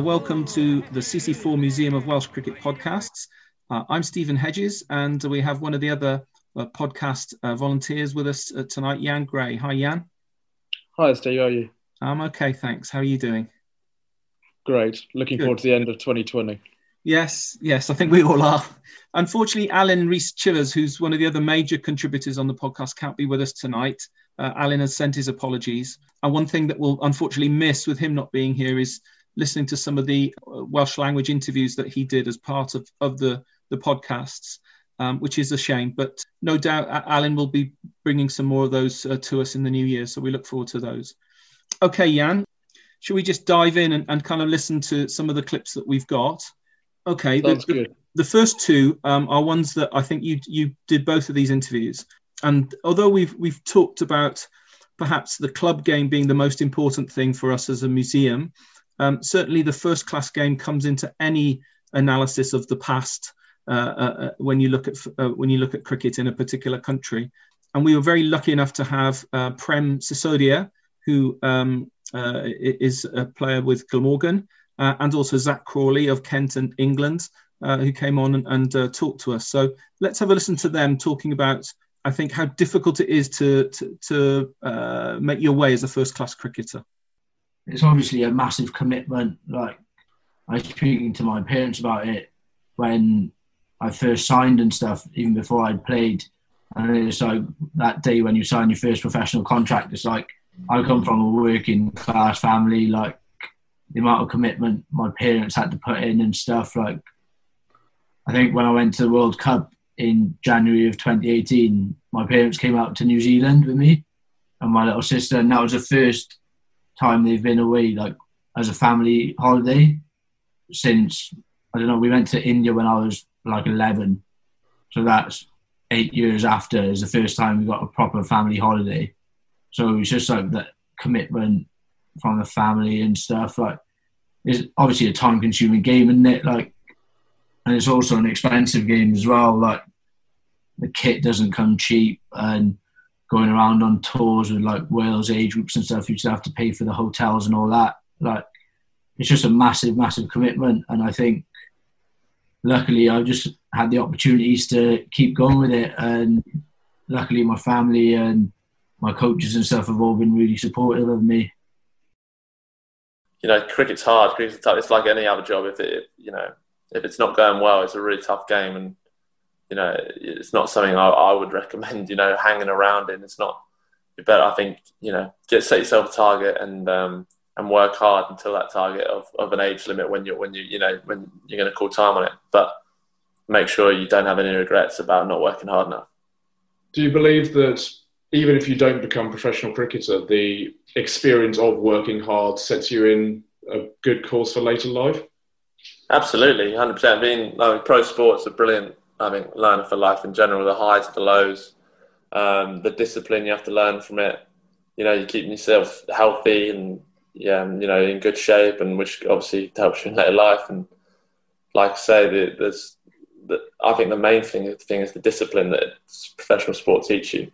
Uh, welcome to the CC4 Museum of Welsh Cricket podcasts. Uh, I'm Stephen Hedges and we have one of the other uh, podcast uh, volunteers with us uh, tonight, Jan Gray. Hi, Jan. Hi, Steve. How are you? I'm okay, thanks. How are you doing? Great. Looking Good. forward to the end of 2020. Yes, yes, I think we all are. Unfortunately, Alan Rees Chivers, who's one of the other major contributors on the podcast, can't be with us tonight. Uh, Alan has sent his apologies. And one thing that we'll unfortunately miss with him not being here is listening to some of the uh, Welsh language interviews that he did as part of, of the, the podcasts, um, which is a shame. But no doubt Alan will be bringing some more of those uh, to us in the new year. So we look forward to those. Okay, Jan, should we just dive in and, and kind of listen to some of the clips that we've got? Okay, that's the, good. The first two um, are ones that I think you you did both of these interviews, and although we've we've talked about perhaps the club game being the most important thing for us as a museum, um, certainly the first class game comes into any analysis of the past uh, uh, uh when you look at uh, when you look at cricket in a particular country. And we were very lucky enough to have Prem Sisodia, who um, is a player with Glamorgan, and also Zak Crawley of Kent and England, uh, who came on and, and uh, talked to us. So let's have a listen to them talking about, I think, how difficult it is to, to, to uh, make your way as a first class cricketer. It's obviously a massive commitment. Like, I was speaking to my parents about it when I first signed and stuff, even before I'd played. And it's like that day when you sign your first professional contract, it's like I come from a working class family. Like the amount of commitment my parents had to put in and stuff. Like, I think when I went to the World Cup in January of 2018, my parents came out to New Zealand with me and my little sister, and that was the first time they've been away, like as a family holiday since I don't know. We went to India when I was like 11, so that's eight years after is the first time we got a proper family holiday. So it's just like that commitment from the family and stuff. Like, it's obviously a time consuming game, isn't it? Like, and it's also an expensive game as well. Like, the kit doesn't come cheap, and going around on tours with like Wales age groups and stuff, you still have to pay for the hotels and all that. Like, it's just a massive, massive commitment, and I think luckily I've just had the opportunities to keep going with it, and luckily my family and my coaches and stuff have all been really supportive of me you know, cricket's hard. Cricket's tough. It's like any other job. If it, you know, if it's not going well, it's a really tough game, and you know, it's not something I, I would recommend. You know, hanging around in. It's not. You better, I think, you know, get set yourself a target and um, and work hard until that target of, of an age limit when you're, when you you know when you're going to call time on it. But make sure you don't have any regrets about not working hard enough. Do you believe that even if you don't become a professional cricketer, the experience of working hard sets you in a good course for later life? Absolutely, 100%. Being I mean, pro sports are brilliant, I mean, learner for life in general, the highs, the lows, um, the discipline you have to learn from it. You know, you keep yourself healthy and, yeah, you know, in good shape, and which obviously helps you in later life. And like I say, there's, the, I think the main thing, thing is the discipline that professional sport teach you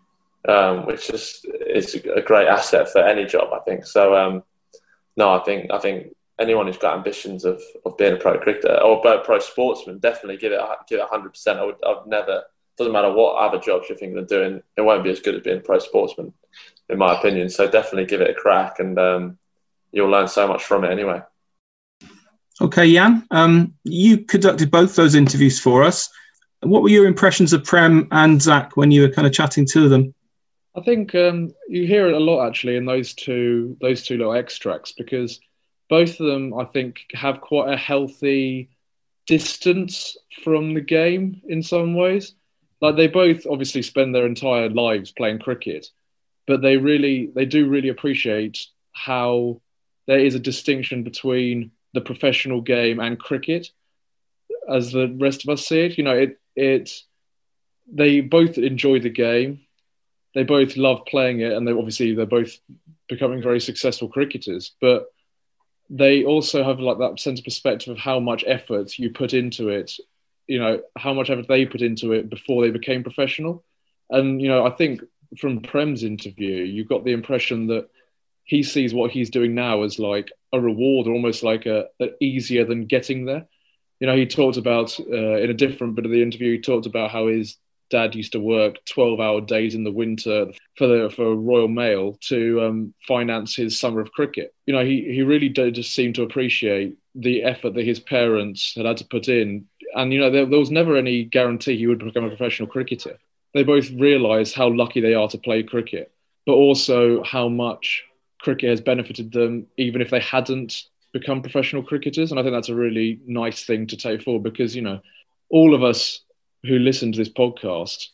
um, which is is a great asset for any job, I think. So um, no, I think I think anyone who's got ambitions of, of being a pro cricketer or a pro sportsman definitely give it give it hundred percent. I would I've never doesn't matter what other jobs you're thinking of doing, it won't be as good as being a pro sportsman, in my opinion. So definitely give it a crack, and um, you'll learn so much from it anyway. Okay, Jan, um, you conducted both those interviews for us. What were your impressions of Prem and Zak when you were kind of chatting to them? I think um, you hear it a lot actually in those two those two little extracts because both of them I think have quite a healthy distance from the game in some ways. Like they both obviously spend their entire lives playing cricket, but they really they do really appreciate how there is a distinction between the professional game and cricket as the rest of us see it. You know, it it they both enjoy the game they both love playing it, and they obviously they're both becoming very successful cricketers. But they also have like that sense of perspective of how much effort you put into it. You know how much effort they put into it before they became professional. And you know, I think from Prem's interview, you got the impression that he sees what he's doing now as like a reward, or almost like a, a easier than getting there. You know, he talked about uh, in a different bit of the interview. He talked about how his dad used to work 12 hour days in the winter for the for Royal Mail to um, finance his summer of cricket. You know, he, he really did just seem to appreciate the effort that his parents had had to put in. And, you know, there, there was never any guarantee he would become a professional cricketer. They both realised how lucky they are to play cricket, but also how much cricket has benefited them, even if they hadn't become professional cricketers. And I think that's a really nice thing to take forward because, you know, all of us who listen to this podcast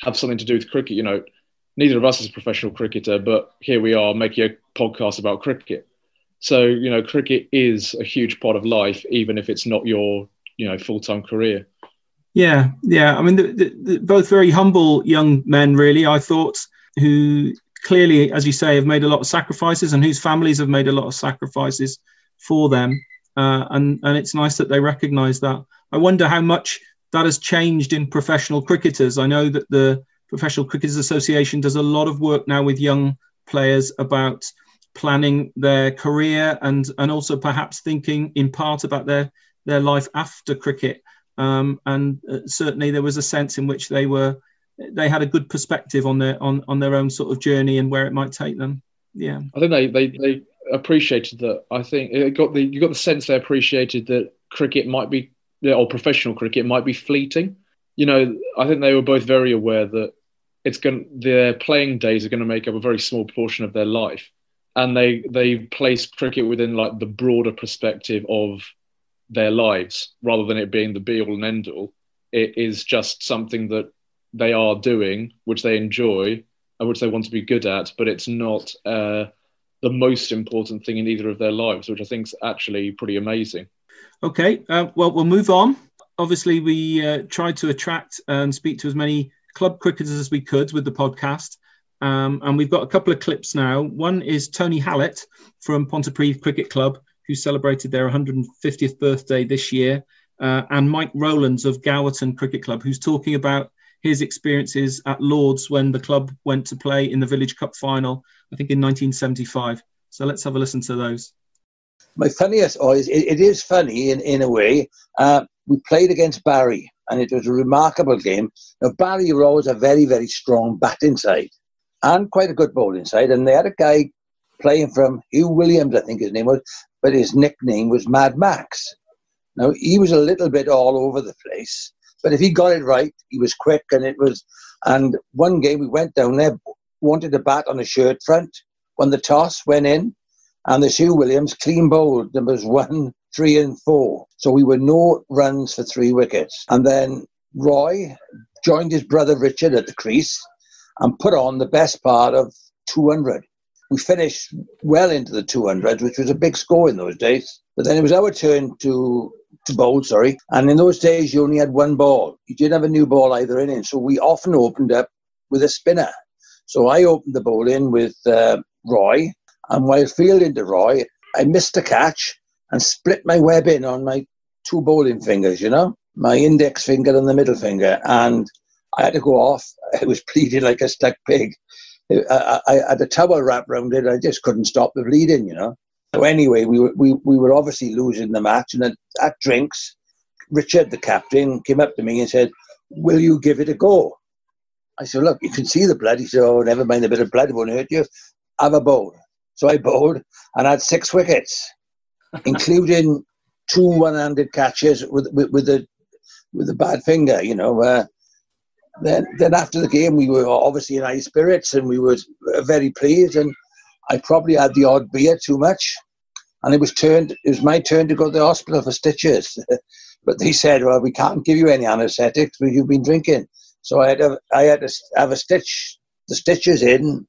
have something to do with cricket. You know, neither of us is a professional cricketer, but here we are making a podcast about cricket. So, you know, cricket is a huge part of life, even if it's not your, you know, full time career. Yeah, yeah. I mean, the, the, the, both very humble young men, really, I thought, who clearly, as you say, have made a lot of sacrifices and whose families have made a lot of sacrifices for them. Uh, and, and it's nice that they recognize that. I wonder how much that has changed in professional cricketers. I know that the Professional Cricketers Association does a lot of work now with young players about planning their career and and also perhaps thinking in part about their their life after cricket. Um, and uh, certainly there was a sense in which they were they had a good perspective on their on on their own sort of journey and where it might take them. Yeah, I think they they, they appreciated that. I think it got the you got the sense they appreciated that cricket might be or professional cricket might be fleeting. You know, I think they were both very aware that it's going their playing days are going to make up a very small portion of their life, and they they place cricket within like the broader perspective of their lives rather than it being the be all and end all. It is just something that they are doing, which they enjoy and which they want to be good at, but it's not uh, the most important thing in either of their lives, which I think is actually pretty amazing. Okay, uh, well, we'll move on. Obviously, we uh, tried to attract and speak to as many club cricketers as we could with the podcast. Um, and we've got a couple of clips now. One is Tony Hallett from Pontypridd Cricket Club, who celebrated their 150th birthday this year, uh, and Mike Rowlands of Gowerton Cricket Club, who's talking about his experiences at Lords when the club went to play in the Village Cup final, I think in 1975. So let's have a listen to those my funniest, or it, it is funny in, in a way, uh, we played against Barry, and it was a remarkable game. Now, Barry always a very, very strong batting side and quite a good bowling side, and they had a guy playing from Hugh Williams, I think his name was, but his nickname was Mad Max. Now, he was a little bit all over the place, but if he got it right, he was quick, and it was. And one game we went down there, wanted to bat on a shirt front. When the toss went in, and the Hugh Williams clean bowled numbers one, three, and four. So we were no runs for three wickets. And then Roy joined his brother Richard at the crease and put on the best part of 200. We finished well into the 200s, which was a big score in those days. But then it was our turn to to bowl, sorry. And in those days, you only had one ball. You didn't have a new ball either in. So we often opened up with a spinner. So I opened the bowl in with uh, Roy, and while fielding the Roy, I missed a catch and split my web in on my two bowling fingers, you know, my index finger and the middle finger. And I had to go off. I was bleeding like a stuck pig. I, I, I had a towel wrapped around it. I just couldn't stop the bleeding, you know. So anyway, we were, we, we were obviously losing the match. And at, at drinks, Richard, the captain, came up to me and said, will you give it a go? I said, look, you can see the blood. He said, oh, never mind a bit of blood. Won't hurt you. Have a bowl. So I bowled and had six wickets, including two one-handed catches with with, with a with a bad finger. You know. Uh, then then after the game, we were obviously in high spirits and we were very pleased. And I probably had the odd beer too much, and it was turned. It was my turn to go to the hospital for stitches. but they said, "Well, we can't give you any anaesthetics because you've been drinking." So I had to, I had to have a stitch, the stitches in,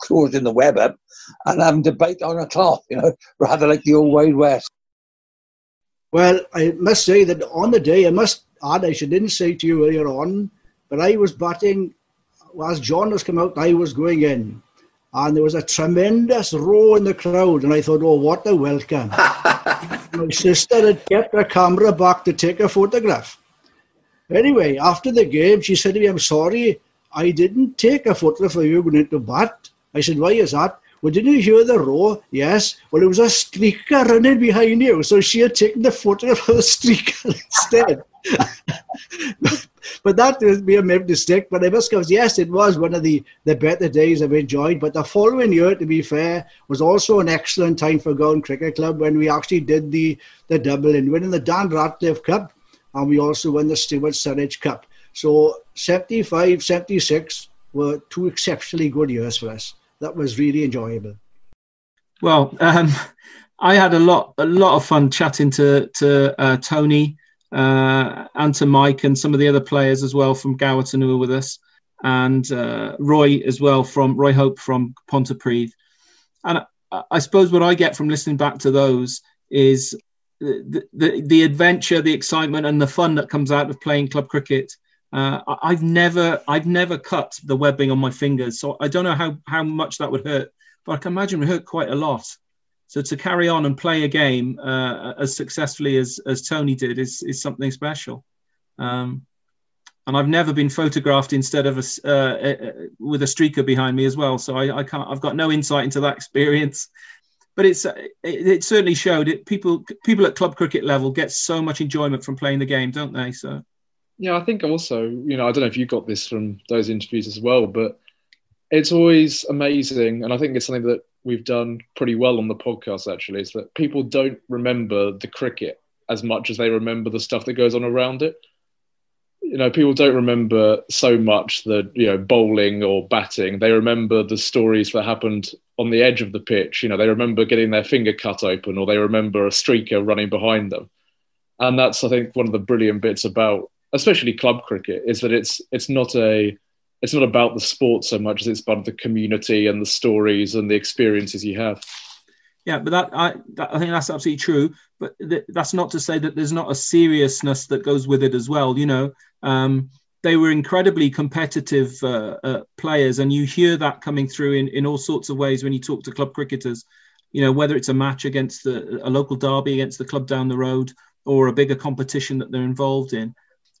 closing the web up, and having to bite on a cloth, you know, rather like the old Wild West. Well, I must say that on the day, I must add, I didn't say to you earlier on, but I was batting, as John was coming out, I was going in. And there was a tremendous roar in the crowd, and I thought, oh, what a welcome. My sister had kept her camera back to take a photograph. Anyway, after the game, she said to me, I'm sorry, I didn't take a photograph of you going into bat. I said, why is that? well, didn't you hear the roar? Yes. Well, it was a streaker running behind you. So she had taken the photograph of the streaker instead. but that would be a mistake. But I must go, yes, it was one of the, the better days I've enjoyed. But the following year, to be fair, was also an excellent time for Gowerton Cricket Club when we actually did the, the double in winning the Dan Ratcliffe Cup and we also won the Stuart Surridge Cup. So 75, 76 were two exceptionally good years for us. That was really enjoyable. Well, um, I had a lot, a lot of fun chatting to to uh, Tony uh, and to Mike and some of the other players as well from Gowerton who were with us, and uh, Roy as well from Roy Hope from Pontypridd. And I, I suppose what I get from listening back to those is the, the, the adventure, the excitement, and the fun that comes out of playing club cricket. Uh, I've never I've never cut the webbing on my fingers, so I don't know how how much that would hurt, but I can imagine it hurt quite a lot. So to carry on and play a game uh, as successfully as as Tony did is is something special. Um, and I've never been photographed instead of a, uh, with a streaker behind me as well. So I, I, can't. I've got no insight into that experience but it's it, it, certainly showed it. People people at club cricket level get so much enjoyment from playing the game, don't they? So yeah, I think also you know I don't know if you got this from those interviews as well, but it's always amazing, and I think it's something that we've done pretty well on the podcast actually is that people don't remember the cricket as much as they remember the stuff that goes on around it. You know people don't remember so much the you know bowling or batting. They remember the stories that happened on the edge of the pitch. You know they remember getting their finger cut open or they remember a streaker running behind them. And that's i think one of the brilliant bits about especially club cricket is that it's it's not a it's not about the sport so much as it's about the community and the stories and the experiences you have yeah, but that I, that, I think that's absolutely true. But th- that's not to say that there's not a seriousness that goes with it as well. You know, um, they were incredibly competitive uh, uh, players, and you hear that coming through in, in all sorts of ways when you talk to club cricketers. You know, whether it's a match against the, a local derby against the club down the road or a bigger competition that they're involved in.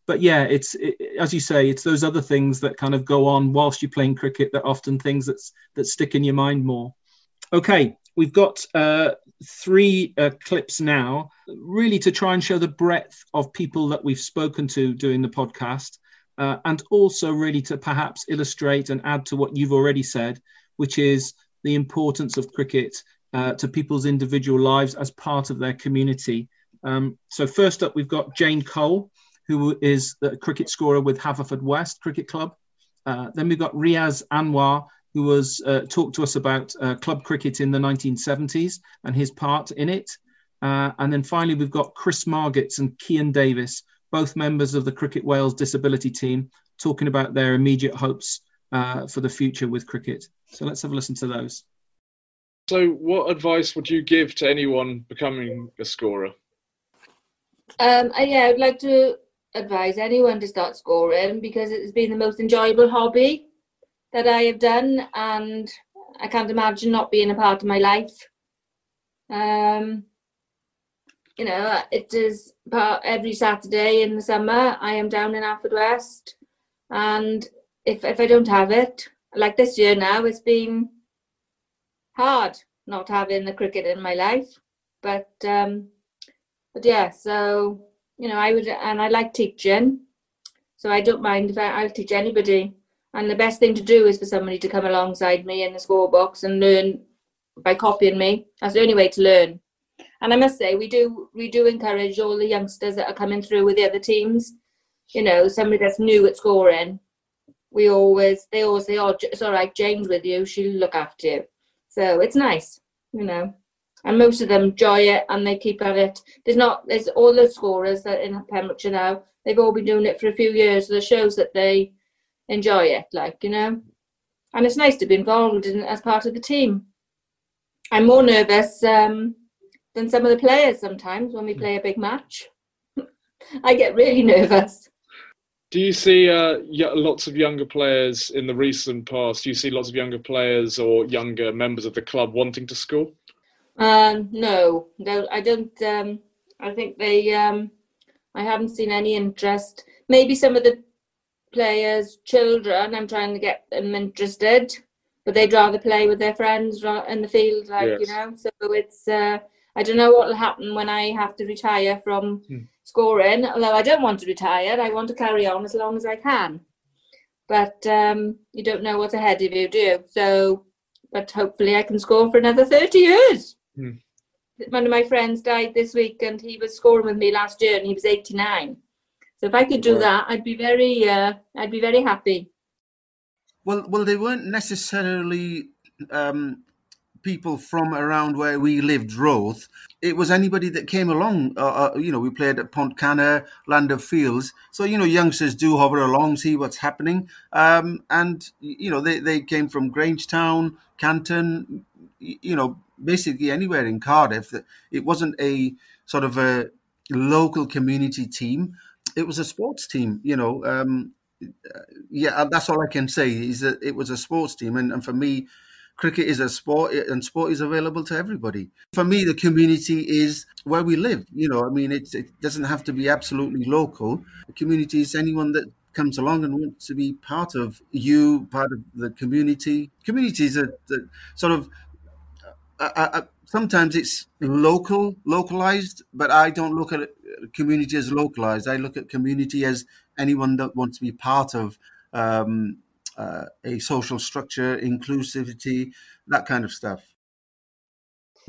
But yeah, it's it, as you say, it's those other things that kind of go on whilst you're playing cricket that often things that's that stick in your mind more. Okay, we've got uh, three uh, clips now, really to try and show the breadth of people that we've spoken to doing the podcast, uh, and also really to perhaps illustrate and add to what you've already said, which is the importance of cricket uh, to people's individual lives as part of their community. Um, so, first up, we've got Jane Cole, who is the cricket scorer with Haverfordwest Cricket Club. Uh, then we've got Riaz Anwar, who was uh, talked to us about uh, club cricket in the 1970s and his part in it. Uh, and then finally, we've got Chris Margetts and Cian Davis, both members of the Cricket Wales disability team, talking about their immediate hopes uh, for the future with cricket. So let's have a listen to those. So, what advice would you give to anyone becoming a scorer? Um, yeah, I'd like to advise anyone to start scoring because it's been the most enjoyable hobby that I have done, and I can't imagine not being a part of my life. Um, you know, it is part every Saturday in the summer. I am down in Haverfordwest, and if if I don't have it, like this year now, it's been hard not having the cricket in my life. But um, but yeah, so you know, I would, and I like teaching, so I don't mind if I, I'll teach anybody and the best thing to do is for somebody to come alongside me in the score box and learn by copying me. That's the only way to learn. And I must say, we do we do encourage all the youngsters that are coming through with the other teams. You know, somebody that's new at scoring. We always they always say, "Oh, it's all right, Jane's with you. She'll look after you." So it's nice, you know. And most of them enjoy it and they keep at it. There's not there's all the scorers that in Pembrokeshire now. They've all been doing it for a few years. So it shows that they enjoy it, like, you know. And it's nice to be involved in as part of the team. I'm more nervous um, than some of the players sometimes when we play a big match. I get really nervous. Do you see uh, lots of younger players in the recent past? Do you see lots of younger players or younger members of the club wanting to score? Um, no, no, I don't. Um, I think they. Um, I haven't seen any interest. Maybe some of the players' children. I'm trying to get them interested. but they'd rather play with their friends in the field, like Yes. you know. So it's uh, I don't know what will happen when I have to retire from Hmm. scoring. Although I don't want to retire, I want to carry on as long as I can. But um, you don't know what's ahead of you, do you? So, but hopefully I can score for another thirty years. Hmm. One of my friends died this week, and he was scoring with me last year, and he was eighty nine. So if I could do Wow. that, I'd be very, uh, I'd be very happy. Well, well, they weren't necessarily um, people from around where we lived, Roath. It was anybody that came along. Uh, uh, you know, we played at Pontcanna, Llandaff Fields. So, you know, youngsters do hover along, see what's happening. Um, and, you know, they, they came from Grangetown, Canton, you know, basically anywhere in Cardiff. It wasn't a sort of a local community team. It was a sports team, you know. Um, yeah, uh, that's all I can say. Is that it was a sports team, and, and for me, cricket is a sport, and sport is available to everybody. For me, the community is where we live. You know, I mean, it, it doesn't have to be absolutely local. The community is anyone that comes along and wants to be part of you, part of the community. Communities are the sort of uh, uh, sometimes it's local, localized, but I don't look at community as localized. I look at community as anyone that wants to be part of um, uh, a social structure, inclusivity, that kind of stuff.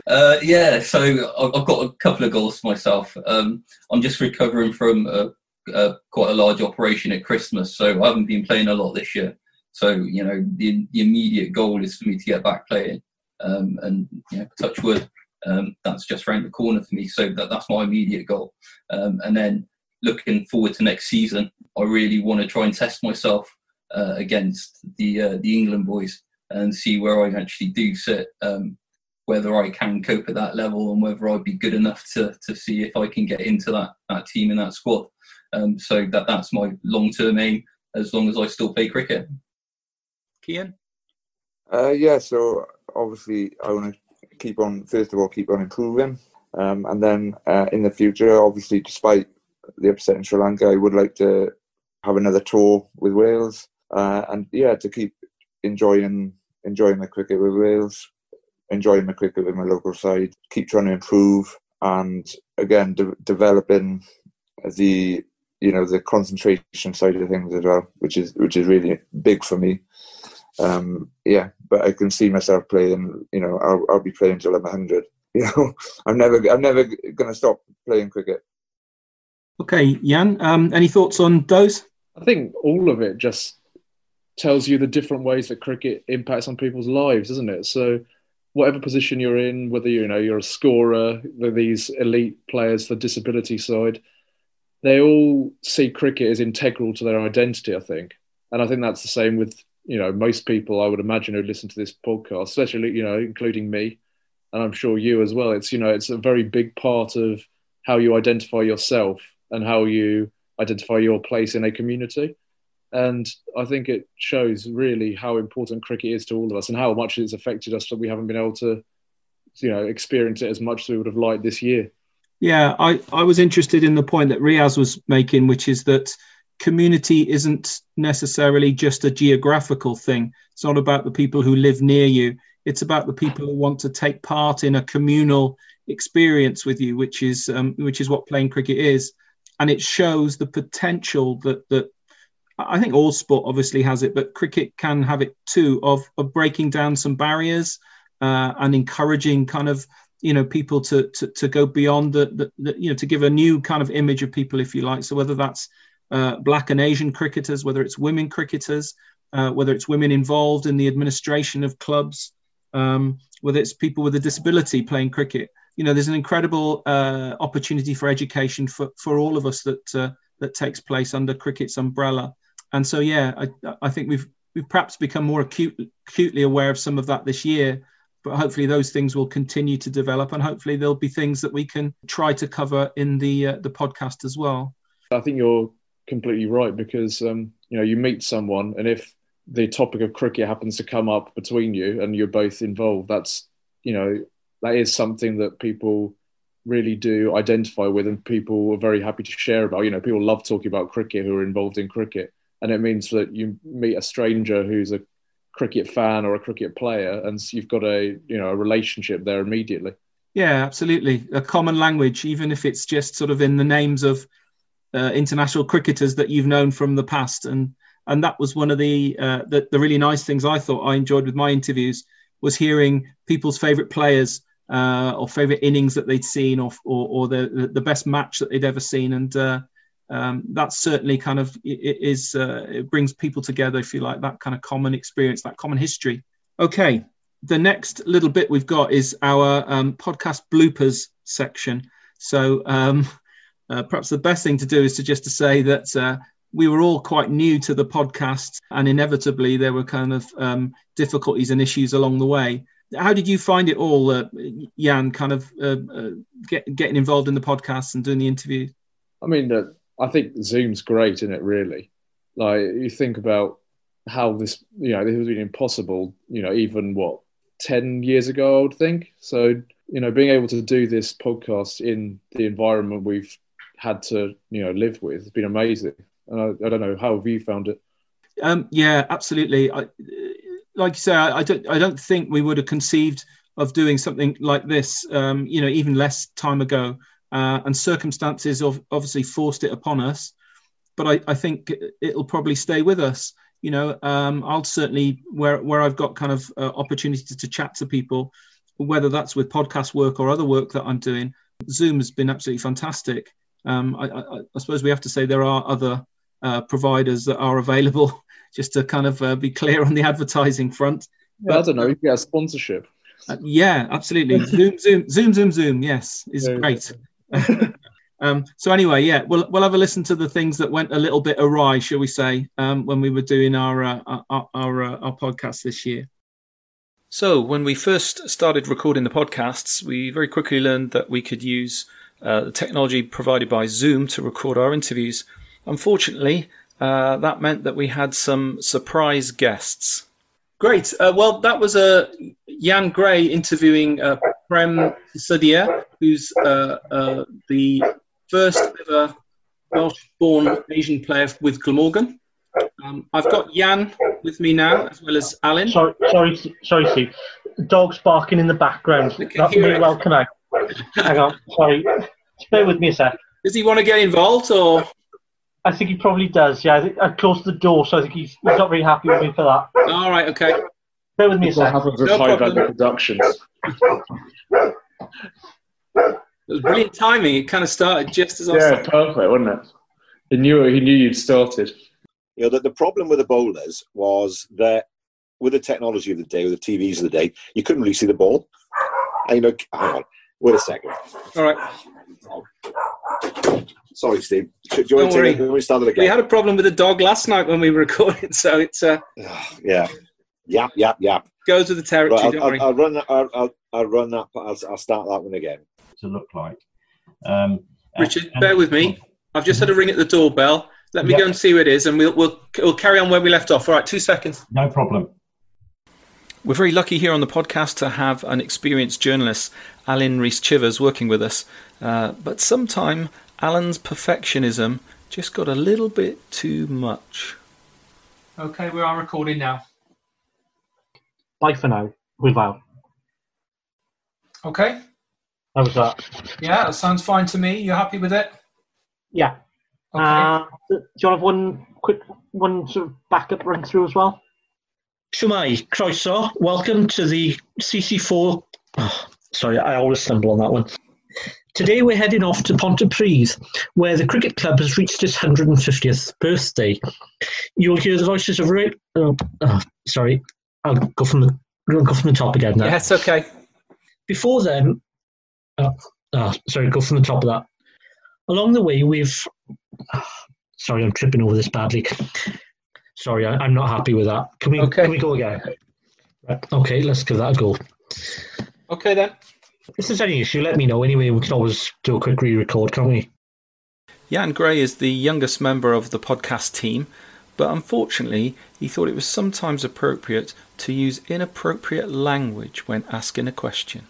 Uh, yeah, so I- I've got a couple of goals for myself. Um, I'm just recovering from a, a, quite a large operation at Christmas, so I haven't been playing a lot this year. So you know, the, the immediate goal is for me to get back playing, um, and you know, touch wood, um, that's just around the corner for me. So that, that's my immediate goal. Um, and then looking forward to next season, I really want to try and test myself uh, against the uh, the England boys and see where I actually do sit. Um, whether I can cope at that level and whether I'd be good enough to to see if I can get into that that team and that squad. Um, so that that's my long term aim as long as I still play cricket. Kian? Uh, yeah, so obviously I want to keep on, first of all, keep on improving. Um, and then uh, in the future, obviously, despite the upset in Sri Lanka, I would like to have another tour with Wales. Uh, and yeah, to keep enjoying enjoying the cricket with Wales, enjoying the cricket with my local side, keep trying to improve, and again, de- developing the you know the concentration side of things as well, which is which is really big for me. Um, yeah, but I can see myself playing. You know, I'll, I'll be playing till I'm 100. You know, I'm never I'm never going to stop playing cricket. Okay, Jan, um, any thoughts on those? I think all of it just tells you the different ways that cricket impacts on people's lives, doesn't it? So, whatever position you're in, whether you know you're a scorer, these elite players, the disability side, they all see cricket as integral to their identity. I think, and I think that's the same with you know most people. I would imagine who listen to this podcast, especially you know including me, and I'm sure you as well. It's you know it's a very big part of how you identify yourself and how you identify your place in a community. And I think it shows really how important cricket is to all of us and how much it's affected us that we haven't been able to, you know, experience it as much as we would have liked this year. Yeah, I, I was interested in the point that Riaz was making, which is that community isn't necessarily just a geographical thing. It's not about the people who live near you. It's about the people who want to take part in a communal experience with you, which is um, which is what playing cricket is, and it shows the potential that that I think all sport obviously has it, but cricket can have it too of of breaking down some barriers uh, and encouraging kind of you know people to to, to go beyond the, the, the you know to give a new kind of image of people if you like. So whether that's uh, black and Asian cricketers, whether it's women cricketers, uh, whether it's women involved in the administration of clubs, um, whether it's people with a disability playing cricket. You know, there's an incredible uh, opportunity for education for, for all of us that uh, that takes place under cricket's umbrella. And so, yeah, I, I think we've we've perhaps become more acute, acutely aware of some of that this year. But hopefully, those things will continue to develop, and hopefully, there'll be things that we can try to cover in the uh, the podcast as well. I think you're completely right because um, you know you meet someone, and if the topic of cricket happens to come up between you and you're both involved, that's you know that is something that people really do identify with, and people are very happy to share about. You know, people love talking about cricket who are involved in cricket, and it means that you meet a stranger who's a cricket fan or a cricket player, and you've got a you know a relationship there immediately. Yeah, absolutely. A common language, even if it's just sort of in the names of uh, international cricketers that you've known from the past, and and that was one of the, uh, the the really nice things I thought I enjoyed with my interviews was hearing people's favourite players uh, or favourite innings that they'd seen, or or, or the the best match that they'd ever seen, and uh, um, that certainly kind of is uh, it brings people together if you like that kind of common experience that common history. Okay the next little bit we've got is our um, podcast bloopers section. So um, uh, perhaps the best thing to do is to just to say that uh, we were all quite new to the podcast and inevitably there were kind of um, difficulties and issues along the way how did you find it all uh, jan kind of uh, uh, get, getting involved in the podcast and doing the interview I mean, I think Zoom's great, isn't it? Really, like you think about how this, you know, this was been impossible, you know, even what ten years ago, I would think. So, you know, being able to do this podcast in the environment we've had to, you know, live with has been amazing. And I, I don't know how have you found it. Um, yeah, absolutely. I, like you say, I, I, don't, I don't think we would have conceived of doing something like this, um, you know, even less time ago uh, and circumstances of, obviously forced it upon us. But I, I, think it'll probably stay with us. You know, um, I'll certainly where where I've got kind of uh, opportunities to chat to people, whether that's with podcast work or other work that I'm doing. Zoom has been absolutely fantastic. Um, I, I, I, suppose we have to say there are other uh, providers that are available, just to kind of uh, be clear on the advertising front. Yeah, but, I don't know. You get a sponsorship. Uh, yeah, absolutely. Zoom, Zoom, Zoom, Zoom, Zoom. Yes, is great. um, so anyway, yeah, we'll we'll have a listen to the things that went a little bit awry, shall we say, um, when we were doing our uh, our our, uh, our podcast this year. So when we first started recording the podcasts, we very quickly learned that we could use uh, the technology provided by Zoom to record our interviews. Unfortunately, uh, that meant that we had some surprise guests. Great. Uh, well, that was a uh, Jan Gray interviewing uh, Prem Sisodia, who's uh, uh, the first ever Welsh-born Asian player with Glamorgan. Um, I've got Jan with me now, as well as Alan. Sorry, sorry, sorry, Steve. Dog's barking in the background. That's really well connected. Hang on, sorry. Bear with me a sec. Does he want to get involved, or? I think he probably does. Yeah, I, think, I closed the door, so I think he's, he's not very happy with me for that. All right, okay. Bear with me a second. happens with no high value productions. it was brilliant timing. It kind of started just as I yeah, perfect, wasn't it? He knew he knew you'd started. You know, the, the problem with the bowlers was that with the technology of the day, with the TVs of the day, you couldn't really see the ball. And, you know, hang on, wait a second. All right. Sorry, Steve. Do you want Don't to we start it again? We had a problem with the dog last night when we were recording, so it's uh, yeah, yap, yap, yap. Goes with the territory. Right, I'll, I'll, I'll, run. I'll, I'll, I'll run that. I'll, I'll start that one again. To look like. Um, Richard, bear with me. I've just had a ring at the doorbell. Let me yep. go and see who it is, and we'll, we'll we'll carry on where we left off. All right, two seconds. No problem. We're very lucky here on the podcast to have an experienced journalist, Alan Rees Chivers, working with us. Uh, but sometime Alan's perfectionism just got a little bit too much. Okay, we are recording now. Bye for now. Without. Okay. How was that? Yeah, that sounds fine to me. You're happy with it? Yeah. Okay. Uh, do you want to have one quick one sort of backup run through as well? Shwmae, croeso. Welcome to the CC4. Oh, sorry, I always stumble on that one. Today we're heading off to Pontypridd, where the cricket club has reached its 150th birthday. You'll hear the voices of Ray. Oh, oh, sorry, I'll go from the go from the top again. Now. Yes, okay. Before then, oh, oh, sorry, go from the top of that. Along the way, we've. Sorry, I'm tripping over this badly. Sorry, I, am not happy with that. Can we okay. can we go again? Okay, let's give that a go. Okay then. If there's any issue, let me know. Anyway, we can always do a quick re-record, can't we? Jan Gray is the youngest member of the podcast team, but unfortunately, he thought it was sometimes appropriate to use inappropriate language when asking a question.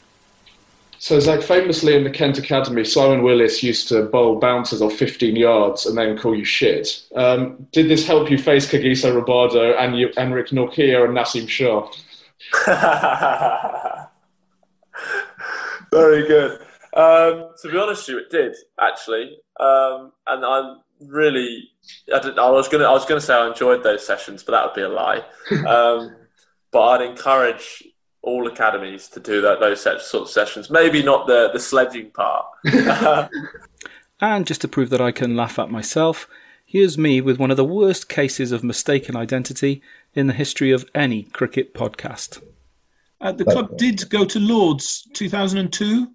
So, Zak, famously in the Kent Academy, Simon Willis used to bowl bouncers off 15 yards and then call you shit. Um, did this help you face Kagiso Rabada and you, Anrich Nortje and Naseem Shah? Very good. Um, to be honest with you, it did actually, um, and I'm really. I, did, I was gonna. I was gonna say I enjoyed those sessions, but that would be a lie. Um, but I'd encourage all academies to do that those sort of sessions. Maybe not the the sledging part. and just to prove that I can laugh at myself, here's me with one of the worst cases of mistaken identity in the history of any cricket podcast. Uh, the club did go to Lords 2002.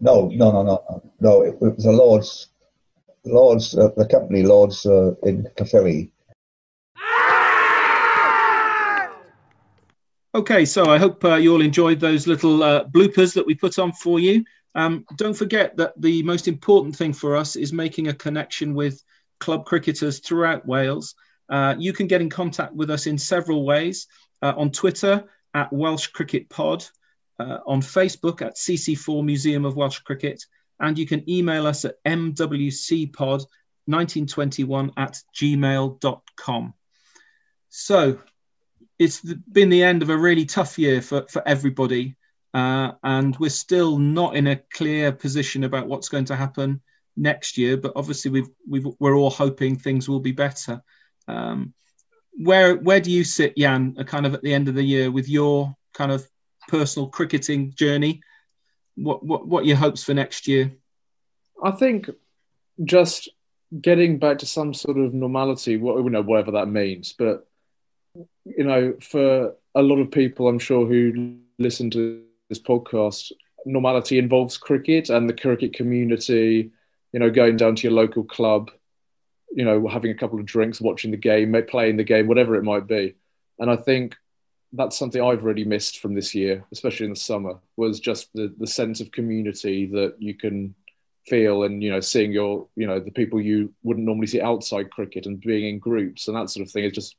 No, no, no, no, no. It, it was a Lords, Lords, uh, the company Lords uh, in Caerphilly. Okay, so I hope uh, you all enjoyed those little uh, bloopers that we put on for you. Um, don't forget that the most important thing for us is making a connection with club cricketers throughout Wales. Uh, you can get in contact with us in several ways uh, on Twitter at Welsh Cricket Pod, uh, on Facebook at CC4 Museum of Welsh Cricket, and you can email us at mwcpod1921 at gmail.com. So it's been the end of a really tough year for, for everybody, uh, and we're still not in a clear position about what's going to happen next year, but obviously we've, we've, we're all hoping things will be better. Um, where where do you sit, Jan, kind of at the end of the year with your kind of personal cricketing journey? What what what your hopes for next year? I think just getting back to some sort of normality, what you know, whatever that means. But you know, for a lot of people, I'm sure who listen to this podcast, normality involves cricket and the cricket community. You know, going down to your local club, you know, having a couple of drinks, watching the game, playing the game, whatever it might be. And I think that's something I've really missed from this year, especially in the summer, was just the, the sense of community that you can feel and, you know, seeing your, you know, the people you wouldn't normally see outside cricket and being in groups and that sort of thing is just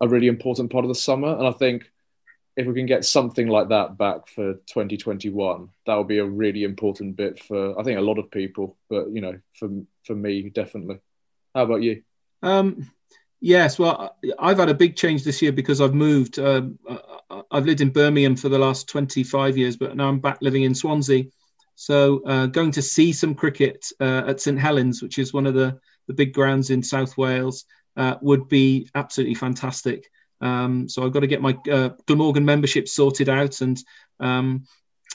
a really important part of the summer. And I think if we can get something like that back for 2021, that would be a really important bit for, I think, a lot of people, but, you know, for, for me, definitely. How about you? Um, yes, well, I've had a big change this year because I've moved. Um, I've lived in Birmingham for the last 25 years, but now I'm back living in Swansea. So uh, going to see some cricket uh, at St Helens, which is one of the, the big grounds in South Wales, uh, would be absolutely fantastic. Um, so I've got to get my uh, Glamorgan membership sorted out and um,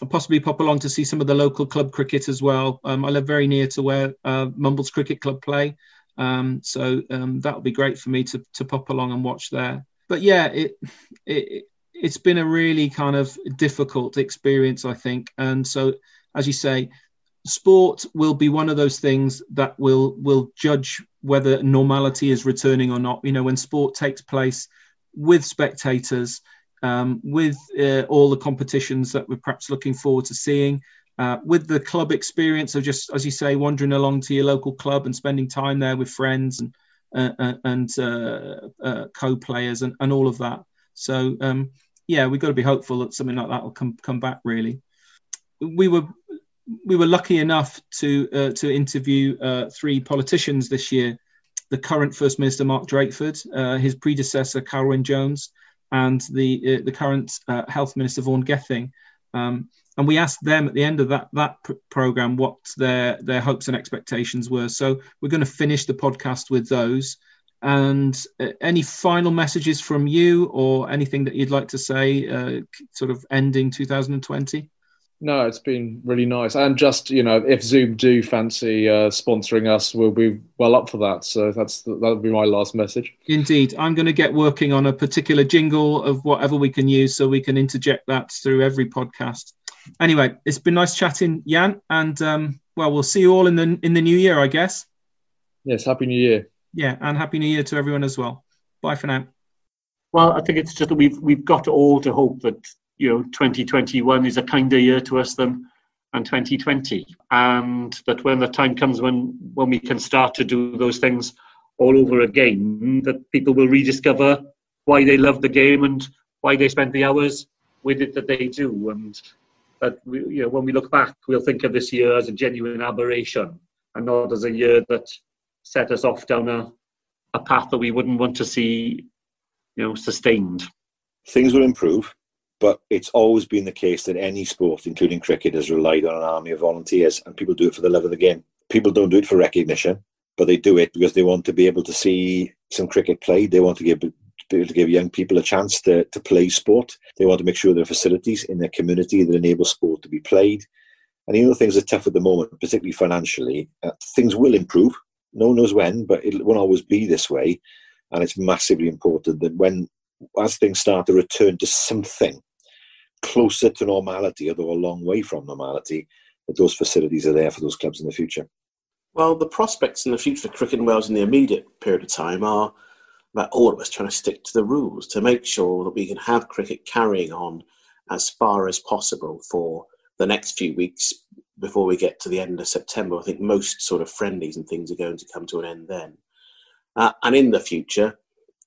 possibly pop along to see some of the local club cricket as well. Um, I live very near to where uh, Mumbles Cricket Club play. Um, so um, that would be great for me to, to pop along and watch there. But yeah, it, it it's been a really kind of difficult experience, I think. And so, as you say, sport will be one of those things that will will judge whether normality is returning or not. You know, when sport takes place with spectators, um, with uh, all the competitions that we're perhaps looking forward to seeing, uh, with the club experience of just, as you say, wandering along to your local club and spending time there with friends and uh, uh and uh, uh, co-players and, and all of that. So um, yeah, we've got to be hopeful that something like that will come come back. Really, we were we were lucky enough to to interview three politicians this year: the current First Minister Mark Drakeford, his predecessor Carwyn Jones, and the the current Health Minister Vaughan Gething. Um, and we asked them at the end of that that pr- program what their their hopes and expectations were. So we're going to finish the podcast with those. And uh, any final messages from you, or anything that you'd like to say, uh, sort of ending 2020? No, it's been really nice. And just you know, if Zoom do fancy uh, sponsoring us, we'll be well up for that. So that's that'll be my last message. Indeed, I'm going to get working on a particular jingle of whatever we can use, so we can interject that through every podcast anyway, it's been nice chatting, Jan, and um, well, we'll see you all in the in the new year, I guess. Yes, happy New Year. Yeah, and happy New Year to everyone as well. Bye for now. Well, I think it's just that we've we've got all to hope that you know 2021 is a kinder year to us than and 2020, and that when the time comes when when we can start to do those things all over again, that people will rediscover why they love the game and why they spend the hours with it that they do, and that we, you know, when we look back, we'll think of this year as a genuine aberration and not as a year that set us off down a, a path that we wouldn't want to see, you know, sustained. Things will improve, but it's always been the case that any sport, including cricket, has relied on an army of volunteers, and people do it for the love of the game. People don't do it for recognition, but they do it because they want to be able to see some cricket played. They want to give to give young people a chance to, to play sport. They want to make sure there are facilities in their community that enable sport to be played. And even though things are tough at the moment, particularly financially, uh, things will improve. No one knows when, but it won't always be this way. And it's massively important that when, as things start to return to something closer to normality, although a long way from normality, that those facilities are there for those clubs in the future. Well, the prospects in the future for cricket in Wales in the immediate period of time are about all of us trying to stick to the rules to make sure that we can have cricket carrying on as far as possible for the next few weeks before we get to the end of September. I think most sort of friendlies and things are going to come to an end then. Uh, and in the future,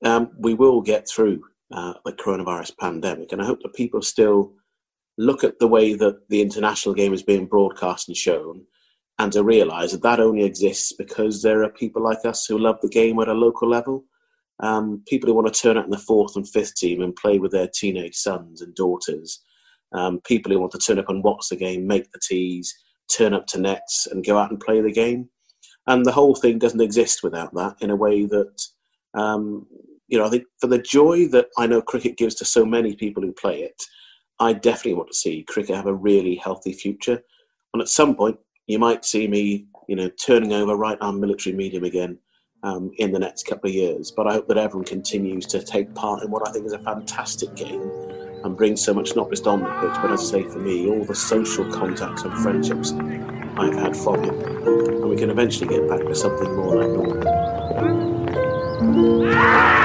um, we will get through uh, the coronavirus pandemic. And I hope that people still look at the way that the international game is being broadcast and shown and to realise that that only exists because there are people like us who love the game at a local level um, people who want to turn up in the fourth and fifth team and play with their teenage sons and daughters, um, people who want to turn up and watch the game, make the teas, turn up to nets and go out and play the game. And the whole thing doesn't exist without that in a way that, um, you know, I think for the joy that I know cricket gives to so many people who play it, I definitely want to see cricket have a really healthy future. And at some point, you might see me, you know, turning over right arm military medium again um, in the next couple of years. But I hope that everyone continues to take part in what I think is a fantastic game and brings so much, not just on the pitch, but as I say, for me, all the social contacts and friendships I've had from it. And we can eventually get back to something more like normal.